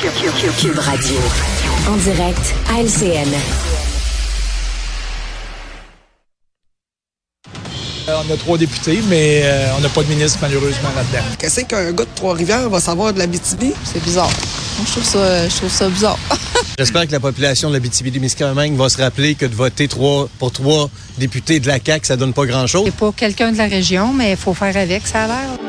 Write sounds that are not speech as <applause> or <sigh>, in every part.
Cube Radio. En direct à LCN. On a trois députés, mais euh, on n'a pas de ministre malheureusement là-dedans. Qu'est-ce qu'un gars de Trois-Rivières va savoir de la BTB? C'est bizarre. Moi, je trouve ça, je trouve ça bizarre. <laughs> J'espère que la population de la BTB-Témiscamingue va se rappeler que de voter trois, pour trois députés de la CAQ, ça donne pas grand-chose. C'est pas quelqu'un de la région, mais il faut faire avec, ça a l'air.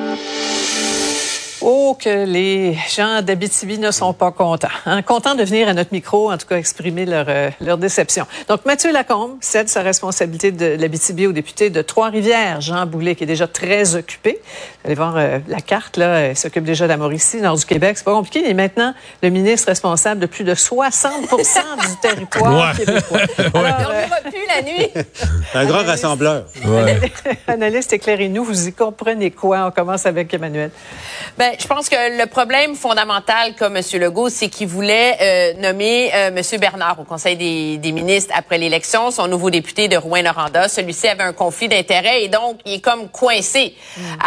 Que les gens d'Abitibi ne sont pas contents. Hein? Contents de venir à notre micro, en tout cas, exprimer leur, euh, leur déception. Donc, Mathieu Lacombe cède sa responsabilité de l'Abitibi au député de Trois-Rivières, Jean Boulet, qui est déjà très occupé. Vous allez voir euh, la carte, là, il s'occupe déjà de la Mauricie, nord du Québec. C'est pas compliqué. Il est maintenant le ministre responsable de plus de 60 du territoire Ouais. québécois. <laughs> Alors, euh, plus la nuit. <laughs> Un grand rassembleur. <laughs> analyste, éclairez-nous. Vous y comprenez quoi? On commence avec Emmanuel. Ben, je pense que le problème fondamental, comme M. Legault, c'est qu'il voulait euh, nommer euh, M. Bernard au Conseil des, des ministres après l'élection, son nouveau député de Rouen-Noranda. Celui-ci avait un conflit d'intérêts et donc il est comme coincé.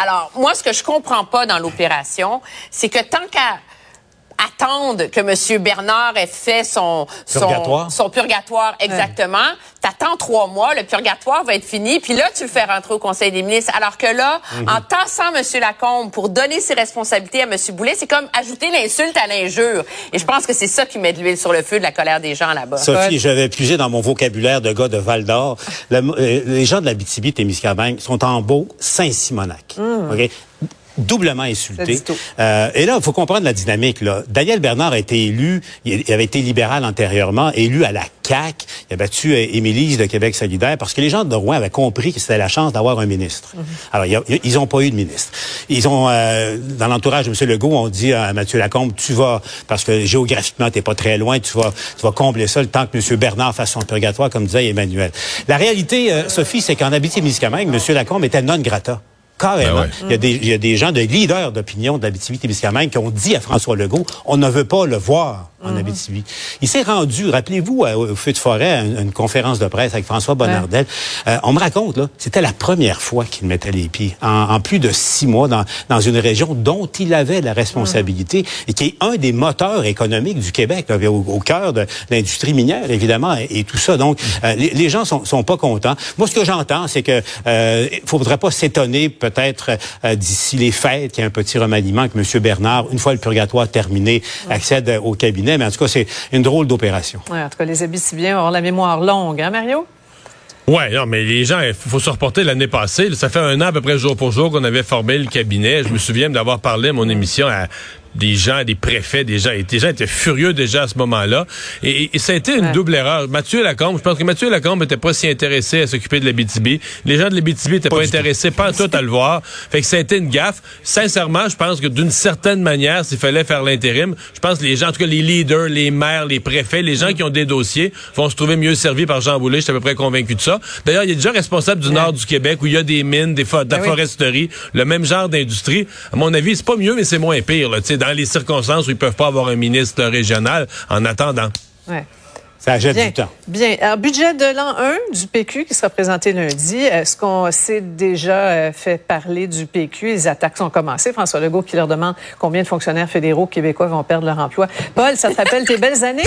Alors, moi, ce que je comprends pas dans l'opération, c'est que tant qu'à attendre que M. Bernard ait fait son Purgatoire. son purgatoire exactement. T'attends trois mois, le purgatoire va être fini, puis là tu le fais rentrer au Conseil des ministres. Alors que là, en tassant M. Lacombe pour donner ses responsabilités à M. Boulet, c'est comme ajouter l'insulte à l'injure. Et je pense que c'est ça qui met de l'huile sur le feu de la colère des gens là-bas. Sophie, j'avais puisé dans mon vocabulaire de gars de Val d'Or. La- euh, les gens de la BTB-Témiscamingue sont en beau Saint-Simonac. OK? Doublement tout. Euh, et là, il faut comprendre la dynamique. Là. Daniel Bernard a été élu, il avait été libéral antérieurement, élu à la CAQ. Il a battu euh, Émilie de Québec solidaire parce que les gens de Rouen avaient compris que c'était la chance d'avoir un ministre. Alors, il y a- ils n'ont pas eu de ministre. Ils ont, euh, dans l'entourage de M. Legault, on dit à Mathieu Lacombe, tu vas, parce que géographiquement, tu pas très loin, tu vas, tu vas combler ça le temps que M. Bernard fasse son purgatoire, comme disait Emmanuel. La réalité, euh, Sophie, c'est qu'en Abitibi-Témiscamingue, M. Lacombe était non grata. Carrément. Ben ouais. il, y a des, il y a des gens de leaders d'opinion de l'Abitibi-Témiscamingue qui ont dit à François Legault, on ne veut pas le voir en Abitibi. Il s'est rendu, rappelez-vous, au feu de forêt, à une, une conférence de presse avec François Bonnardel. Euh, on me raconte, là, c'était la première fois qu'il mettait les pieds en, en plus de six mois dans, dans une région dont il avait la responsabilité et qui est un des moteurs économiques du Québec, là, au, au cœur de l'industrie minière, évidemment, et, et tout ça. Donc, euh, les, les gens sont, sont pas contents. Moi, ce que j'entends, c'est que euh, faudrait pas s'étonner peut-être euh, d'ici les fêtes qu'il y ait un petit remaniement que M. Bernard, une fois le purgatoire terminé, accède au cabinet. Mais en tout cas, c'est une drôle d'opération. Ouais, en tout cas, les Abitibiens ont la mémoire longue, hein, Mario? Ouais, non, mais les gens, il faut se reporter l'année passée. ça fait un an à peu près jour pour jour qu'on avait formé le cabinet. Je me souviens d'avoir parlé à mon émission à des gens, des préfets, des gens, et des gens étaient furieux déjà à ce moment-là. Et, et ça a été une Ouais. double erreur. Mathieu Lacombe, je pense que Mathieu Lacombe n'était pas si intéressé à s'occuper de la BTB. Les gens de la BTB n'étaient pas, tout. intéressés, pas en tout à le voir. Fait que ça a été une gaffe. Sincèrement, je pense que d'une certaine manière, s'il fallait faire l'intérim, je pense que les gens, en tout cas les leaders, les maires, les préfets, les gens qui ont des dossiers vont se trouver mieux servis par Jean Boulet. Je suis à peu près convaincu de ça. D'ailleurs, il est déjà responsable du nord du Québec où il y a des mines, des fo- de la Ben oui. foresterie, le même genre d'industrie. À mon avis, c'est pas mieux, mais c'est moins pire. Là, Tu sais, dans les circonstances où ils peuvent pas avoir un ministre régional en attendant. Ça jette Bien. du temps. Bien. Alors, budget de l'an 1 du PQ qui sera présenté lundi. Est-ce qu'on s'est déjà euh, fait parler du PQ? Les attaques sont commencées. François Legault qui leur demande combien de fonctionnaires fédéraux québécois vont perdre leur emploi. Paul, ça te rappelle tes belles années?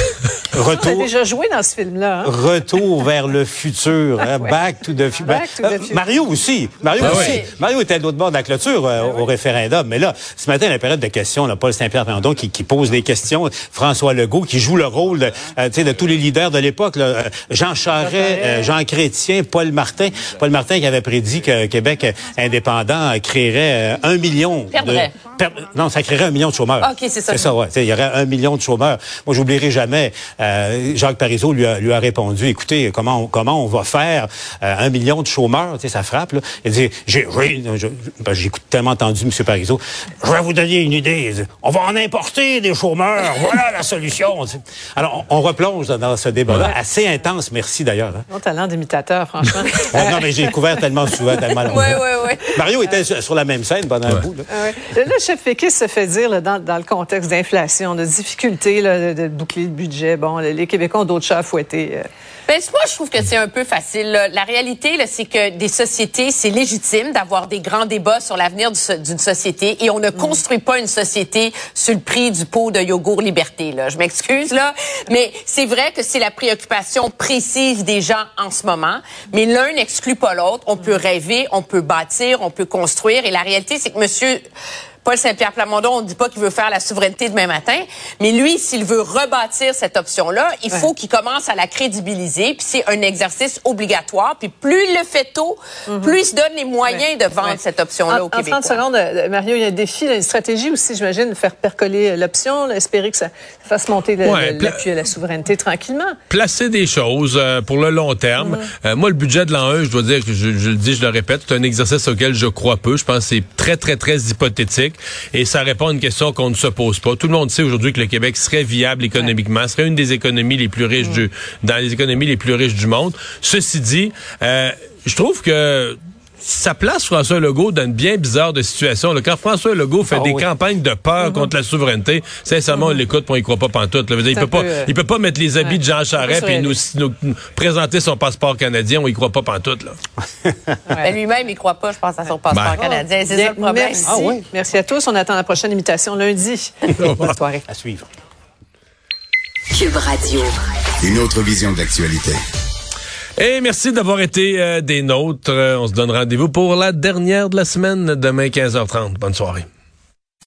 Tu as <laughs> Retour. déjà joué dans ce film-là. Hein? Retour vers le futur, hein, <laughs> back to the future. Back to the Euh, future. Mario aussi, Mario Ah aussi. oui. Mario était à l'autre bord de la clôture euh, au référendum, mais là, ce matin, la période de questions, là, Paul Saint-Pierre Plamondon qui, qui pose des questions, François Legault qui joue le rôle de, euh, de tous les leaders de l'époque, là, euh, Jean Charest, euh, Jean Chrétien, Paul Martin, Paul Martin qui avait prédit que Québec indépendant créerait euh, un million Perdrait. Non, ça créerait un million de chômeurs. Ah, OK, c'est ça. C'est ça, ouais. Il y aurait un million de chômeurs. Moi, j'oublierai jamais, euh, Jacques Parizeau lui a, lui a répondu, écoutez, comment on, comment on va faire euh, un million de chômeurs? Tu sais, ça frappe, là. Il dit, j'ai, oui, ben, j'écoute tellement entendu M. Parizeau. Je vais vous donner une idée. On va en importer des chômeurs. <laughs> Voilà la solution. Alors, on, on replonge dans, ce débat-là, assez intense, merci d'ailleurs. hein. Talent d'imitateur, franchement. <laughs> Ouais, non, mais j'ai couvert tellement souvent, tellement <laughs> longtemps. Oui, oui, oui. Mario était sur, sur la même scène pendant un bout. Là. Ah ouais. Péquiste se fait dire, là, dans, dans le contexte d'inflation, de difficultés, là, de, de boucler le budget, bon, les Québécois ont d'autres chats à fouetter. euh. Ben, moi, je trouve que c'est un peu facile. là. La réalité, c'est que des sociétés, c'est légitime d'avoir des grands débats sur l'avenir d'une société et on ne construit pas une société sur le prix du pot de yogourt liberté. Là. Je m'excuse, là. Mais c'est vrai que c'est la préoccupation précise des gens en ce moment. Mais l'un n'exclut pas l'autre. On peut rêver, on peut bâtir, on peut construire. Et la réalité, c'est que monsieur... Paul Saint-Pierre Plamondon, on ne dit pas qu'il veut faire la souveraineté demain matin, mais lui, s'il veut rebâtir cette option-là, il faut qu'il commence à la crédibiliser, puis c'est un exercice obligatoire, puis plus il le fait tôt, plus il se donne les moyens de vendre Ouais. cette option-là en, au en Québec. 30 secondes, euh, Mario, il y a un défi, là, une stratégie aussi, j'imagine, de faire percoler l'option, là, espérer que ça fasse monter le- Ouais, le- pla- l'appui à la souveraineté tranquillement. placer des choses euh, pour le long terme. Euh, moi, le budget de l'an 1, je dois dire que je, je le dis, je le répète, c'est un exercice auquel je crois peu. Je pense que c'est très, très, très hypothétique et ça répond à une question qu'on ne se pose pas. Tout le monde sait aujourd'hui que le Québec serait viable économiquement, serait une des économies les plus riches du, dans les économies les plus riches du monde. Ceci dit, euh, je trouve que ça place François Legault dans une bien bizarre de situation. là. Quand François Legault fait Ah des oui. campagnes de peur contre la souveraineté, sincèrement, on l'écoute, puis on y croit pas pantoute. là. Dire, Il peut pas, euh, il peut pas mettre les habits ouais. de Jean Charest puis nous, surréaliste. nous- nous présenter son passeport canadien, on y croit pas pantoute. Là. <laughs> Ben, lui-même, il croit pas, je pense, à son passeport Ben. canadien. C'est ça le problème. Merci. Ah ouais. Merci à tous. On attend la prochaine imitation lundi. <laughs> Bonne soirée. À suivre. Cube Radio. Une autre vision de l'actualité. Et merci d'avoir été euh, des nôtres. Euh, on se donne rendez-vous pour la dernière de la semaine, demain 15h30. Bonne soirée.